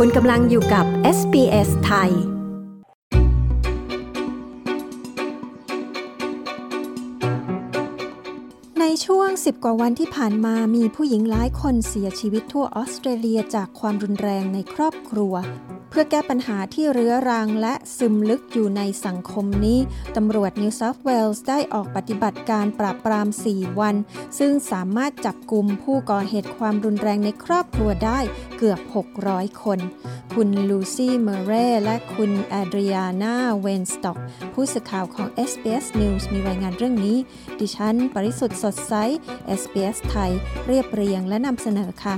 คุณกำลังอยู่กับ SBS ไทย ในช่วง 10 กว่าวันที่ผ่านมามีผู้หญิงหลายคนเสียชีวิตทั่วออสเตรเลียจากความรุนแรงในครอบครัว พื่อแก้ปัญหาที่เรื้อรังและซึมลึกอยู่ในสังคมนี้ ตำรวจนิวเซาท์เวลส์ได้ออกปฏิบัติการปราบปราม 4 วัน ซึ่งสามารถจับกลุ่มผู้ก่อเหตุความรุนแรงในครอบครัวได้เกือบ 600 คน คุณลูซี่เมเร่และคุณแอดริอานาเวนสต็อก ผู้สื่อข่าวของ SBS News มีรายงานเรื่องนี้ ดิฉัน ปริสุทธ์สดใส SBS ไทย เรียบเรียงและนำเสนอค่ะ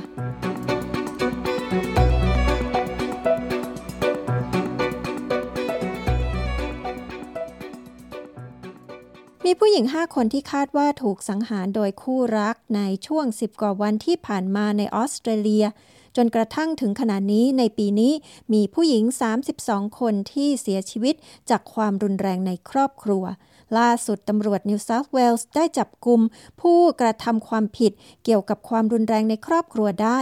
มีผู้หญิง 5 คนที่คาดว่าถูกสังหารโดยคู่รักในช่วง 10 กว่าวันที่ผ่านมาในออสเตรเลีย จนกระทั่งถึงขณะนี้ในปีนี้มีผู้หญิง 32 คนที่เสียชีวิตจากความรุนแรงในครอบครัว ล่าสุดตำรวจนิวเซาท์เวลส์ได้จับกลุ่มผู้กระทำความผิดเกี่ยวกับความรุนแรงในครอบครัวได้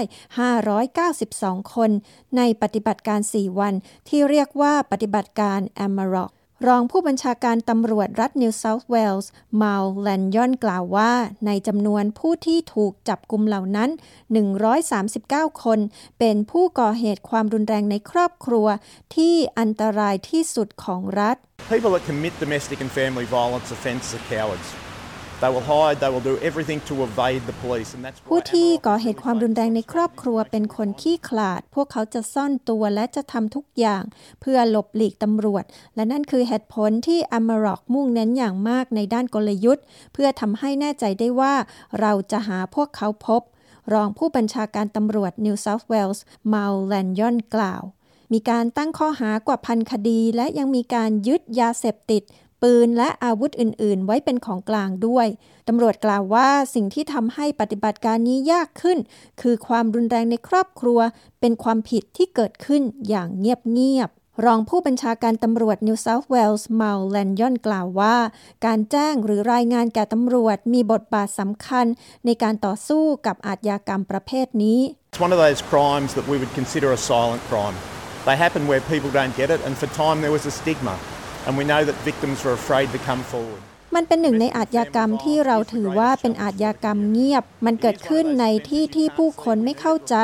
592 คน ในปฏิบัติการ 4 วันที่เรียกว่าปฏิบัติการ Amarok รองผู้บัญชาการตำรวจรัฐนิวเซาท์เวลส์มาลแลนยอนกล่าวว่า ในจำนวนผู้ที่ถูกจับกลุ่มเหล่านั้น 139 คน เป็นผู้ก่อเหตุความรุนแรงในครอบครัวที่อันตรายที่สุดของรัฐ People that commit domestic and family violence offences are cowards. ผู้ที่ก่อเหตุความรุนแรงในครอบครัวเป็นคนขี้ขลาด พวกเขาจะซ่อนตัวและจะทำทุกอย่าง เพื่อหลบหลีกตำรวจ และนั่นคือเหตุผลที่อเมรอกมุ่งเน้นอย่างมากในด้านกลยุทธ์ เพื่อทำให้แน่ใจได้ว่าเราจะหาพวกเขาพบ รองผู้บัญชาการตำรวจนิวเซาท์เวลส์มาลแลนยอนกล่าว มีการตั้งข้อหากว่าพันคดี และยังมีการยึดยาเสพติด ปืนและอาวุธอื่น ๆ ไว้เป็นของกลางด้วยตำรวจกล่าวว่าสิ่งที่ทำให้ปฏิบัติการนี้ยากขึ้น คือความรุนแรงในครอบครัว เป็นความผิดที่เกิดขึ้นอย่างเงียบ ๆรองผู้บัญชาการตำรวจนิวเซาท์เวลส์มาลแลนยอนกล่าวว่า การแจ้งหรือรายงานแก่ตำรวจมีบทบาทสำคัญในการต่อสู้กับอาชญากรรมประเภทนี้ It's one of those crimes that we would consider a silent crime. They happen where people don't get it, and for time there was a stigma. And we know that victims are afraid to come forward. มันเป็นหนึ่งในอาชญากรรมที่เราถือว่าเป็นอาชญากรรมเงียบ มันเกิดขึ้นในที่ที่ผู้คนไม่เข้าใจ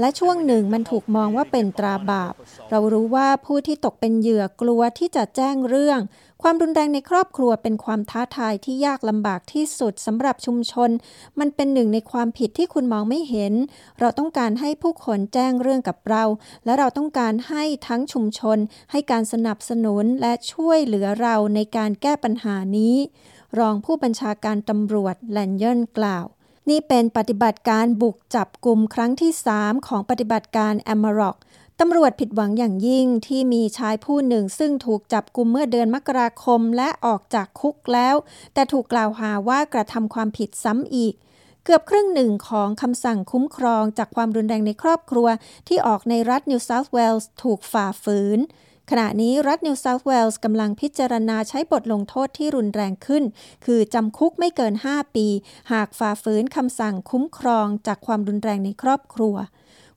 และช่วงหนึ่งมันถูกมองว่าเป็นตราบาป เรารู้ว่าผู้ที่ตกเป็นเหยื่อกลัวที่จะแจ้งเรื่อง ความรุนแรงในครอบครัวเป็นความท้าทายที่ยากลำบากที่สุดสำหรับชุมชน มันเป็นหนึ่งในความผิดที่คุณมองไม่เห็น เราต้องการให้ผู้คนแจ้งเรื่องกับเรา และเราต้องการให้ทั้งชุมชน ให้การสนับสนุนและช่วยเหลือเราในการแก้ปัญหานี้รองผู้บัญชาการตำรวจแลนเยนกล่าว นี่เป็นปฏิบัติการบุกจับกลุ่มครั้งที่ 3 ของปฏิบัติการ Amarok ตำรวจผิดหวังอย่างยิ่งที่มีชายผู้หนึ่งซึ่งถูกจับกุมเมื่อเดือนมกราคมและออกจากคุกแล้ว แต่ถูกกล่าวหาว่ากระทำความผิดซ้ำอีก เกือบครึ่งหนึ่งของคำสั่งคุ้มครองจากความรุนแรงในครอบครัวที่ออกในรัฐนิวเซาท์เวลส์ถูกฝ่าฝืน ขณะนี้รัฐนิวเซาท์เวลส์กำลังพิจารณาใช้บทลงโทษที่รุนแรงขึ้น คือจำคุกไม่เกิน 5 ปี หากฝ่าฝืนคำสั่งคุ้มครองจากความรุนแรงในครอบครัว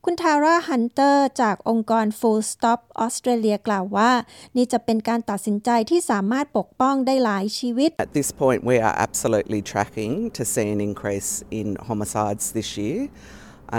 คุณทาร่าฮันเตอร์จากองค์กร Full Stop ออสเตรเลียกล่าวว่า นี่จะเป็นการตัดสินใจที่สามารถปกป้องได้หลายชีวิต At this point we are absolutely tracking to see an increase in homicides this year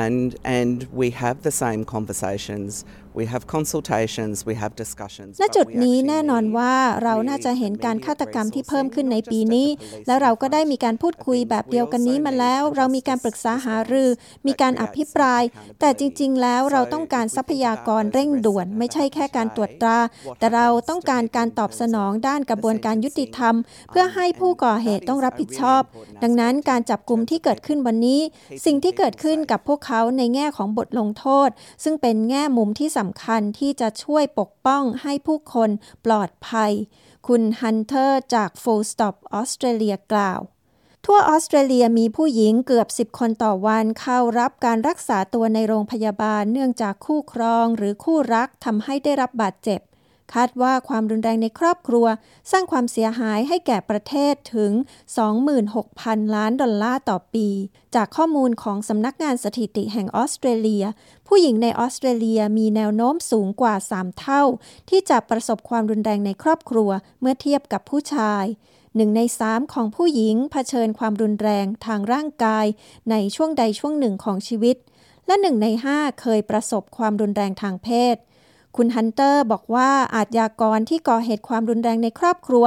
and and we have the same conversations we have consultations we have discussions ณจุดนี้แน่นอนว่าเราน่าจะเห็นการฆาตกรรมที่เพิ่มขึ้นในปีนี้ แล้วเราก็ได้มีการพูดคุยแบบเดียวกันนี้มาแล้ว เรามีการปรึกษาหารือ มีการอภิปราย แต่จริง ๆ แล้วเราต้องการทรัพยากรเร่งด่วน ไม่ใช่แค่การตรวจตรา แต่เราต้องการการตอบสนองด้านกระบวนการยุติธรรม เพื่อให้ผู้ก่อเหตุต้องรับผิดชอบ ดังนั้นการจับกลุ่มที่เกิดขึ้นวันนี้ สิ่งที่เกิดขึ้นกับพวกเขาในแง่ของบทลงโทษ ซึ่งเป็นแง่มุมที่สำคัญที่จะช่วยปกป้องให้ผู้คนปลอดภัย คุณฮันเตอร์จาก Full Stop ออสเตรเลียกล่าว ทั่วออสเตรเลียมีผู้หญิงเกือบ 10 คนต่อวันเข้ารับการรักษาตัวในโรงพยาบาลเนื่องจากคู่ครองหรือคู่รักทำให้ได้รับบาดเจ็บ คาดว่าความรุนแรงในครอบครัว สร้างความเสียหายให้แก่ประเทศถึง 26,000 ล้านดอลลาร์ต่อปี จากข้อมูลของสำนักงานสถิติแห่งออสเตรเลีย ผู้หญิงในออสเตรเลียมีแนวโน้มสูงกว่า 3 เท่า ที่จะประสบความรุนแรงในครอบครัวเมื่อเทียบกับผู้ชายหนึ่งในสามของผู้หญิงเผชิญความรุนแรงทางร่างกาย ในช่วงใดช่วงหนึ่งของชีวิต และหนึ่งในห้าเคยประสบความรุนแรงทางเพศ คุณฮันเตอร์บอกว่าอาจยากรที่ก่อเหตุความรุนแรงในครอบครัว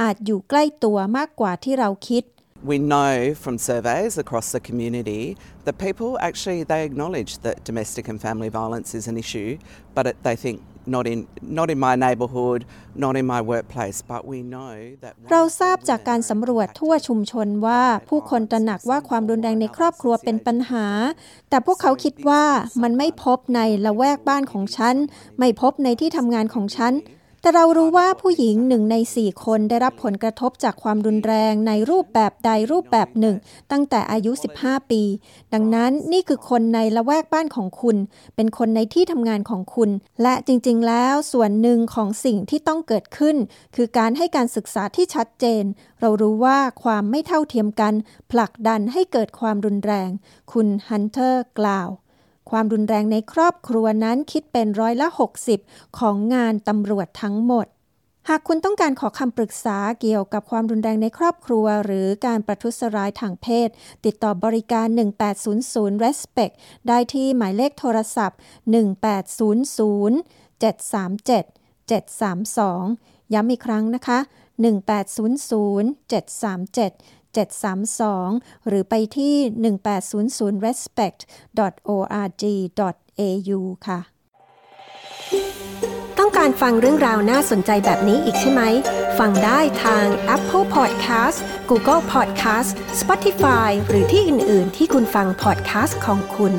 อาจอยู่ใกล้ตัวมากกว่าที่เราคิด We know from surveys across the community that people actually they acknowledge that domestic and family violence is an issue, but it, they think not in not in my neighbourhood, not in my workplace, but we know that เราทราบจากการสำรวจทั่วชุมชนว่าผู้คนตระหนักว่าความรุนแรงในครอบครัวเป็นปัญหา แต่พวกเขาคิดว่ามันไม่พบในละแวกบ้านของฉัน ไม่พบในที่ทำงานของฉัน แต่เรารู้ว่าผู้หญิงหนึ่งในสี่คนได้รับผลกระทบจากความรุนแรงในรูปแบบใดรูปแบบหนึ่ง ตั้งแต่อายุ 15 ปี ดังนั้นนี่คือคนในละแวกบ้านของคุณ เป็นคนในที่ทำงานของคุณ และจริงๆ แล้วส่วนหนึ่งของสิ่งที่ต้องเกิดขึ้น คือการให้การศึกษาที่ชัดเจน เรารู้ว่าความไม่เท่าเทียมกัน ผลักดันให้เกิดความรุนแรง คุณฮันเตอร์กล่าว ความรุนแรงในครอบครัวนั้นคิดเป็นร้อยละ 60 ของงานตำรวจทั้งหมด หากคุณต้องการขอคำปรึกษาเกี่ยวกับความรุนแรงในครอบครัว หรือการประทุษร้ายทางเพศ ติดต่อบริการ 1800 Respect ได้ที่หมายเลขโทรศัพท์ 1800 737 732 ย้ำอีกครั้งนะคะ 1800 737 732 หรือไปที่ 1800respect.org.au ค่ะ ต้องการฟังเรื่องราวน่าสนใจแบบนี้อีกใช่ไหม ฟังได้ทาง Apple Podcast Google Podcast Spotify หรือที่อื่น ๆ ที่คุณฟัง podcast ของคุณ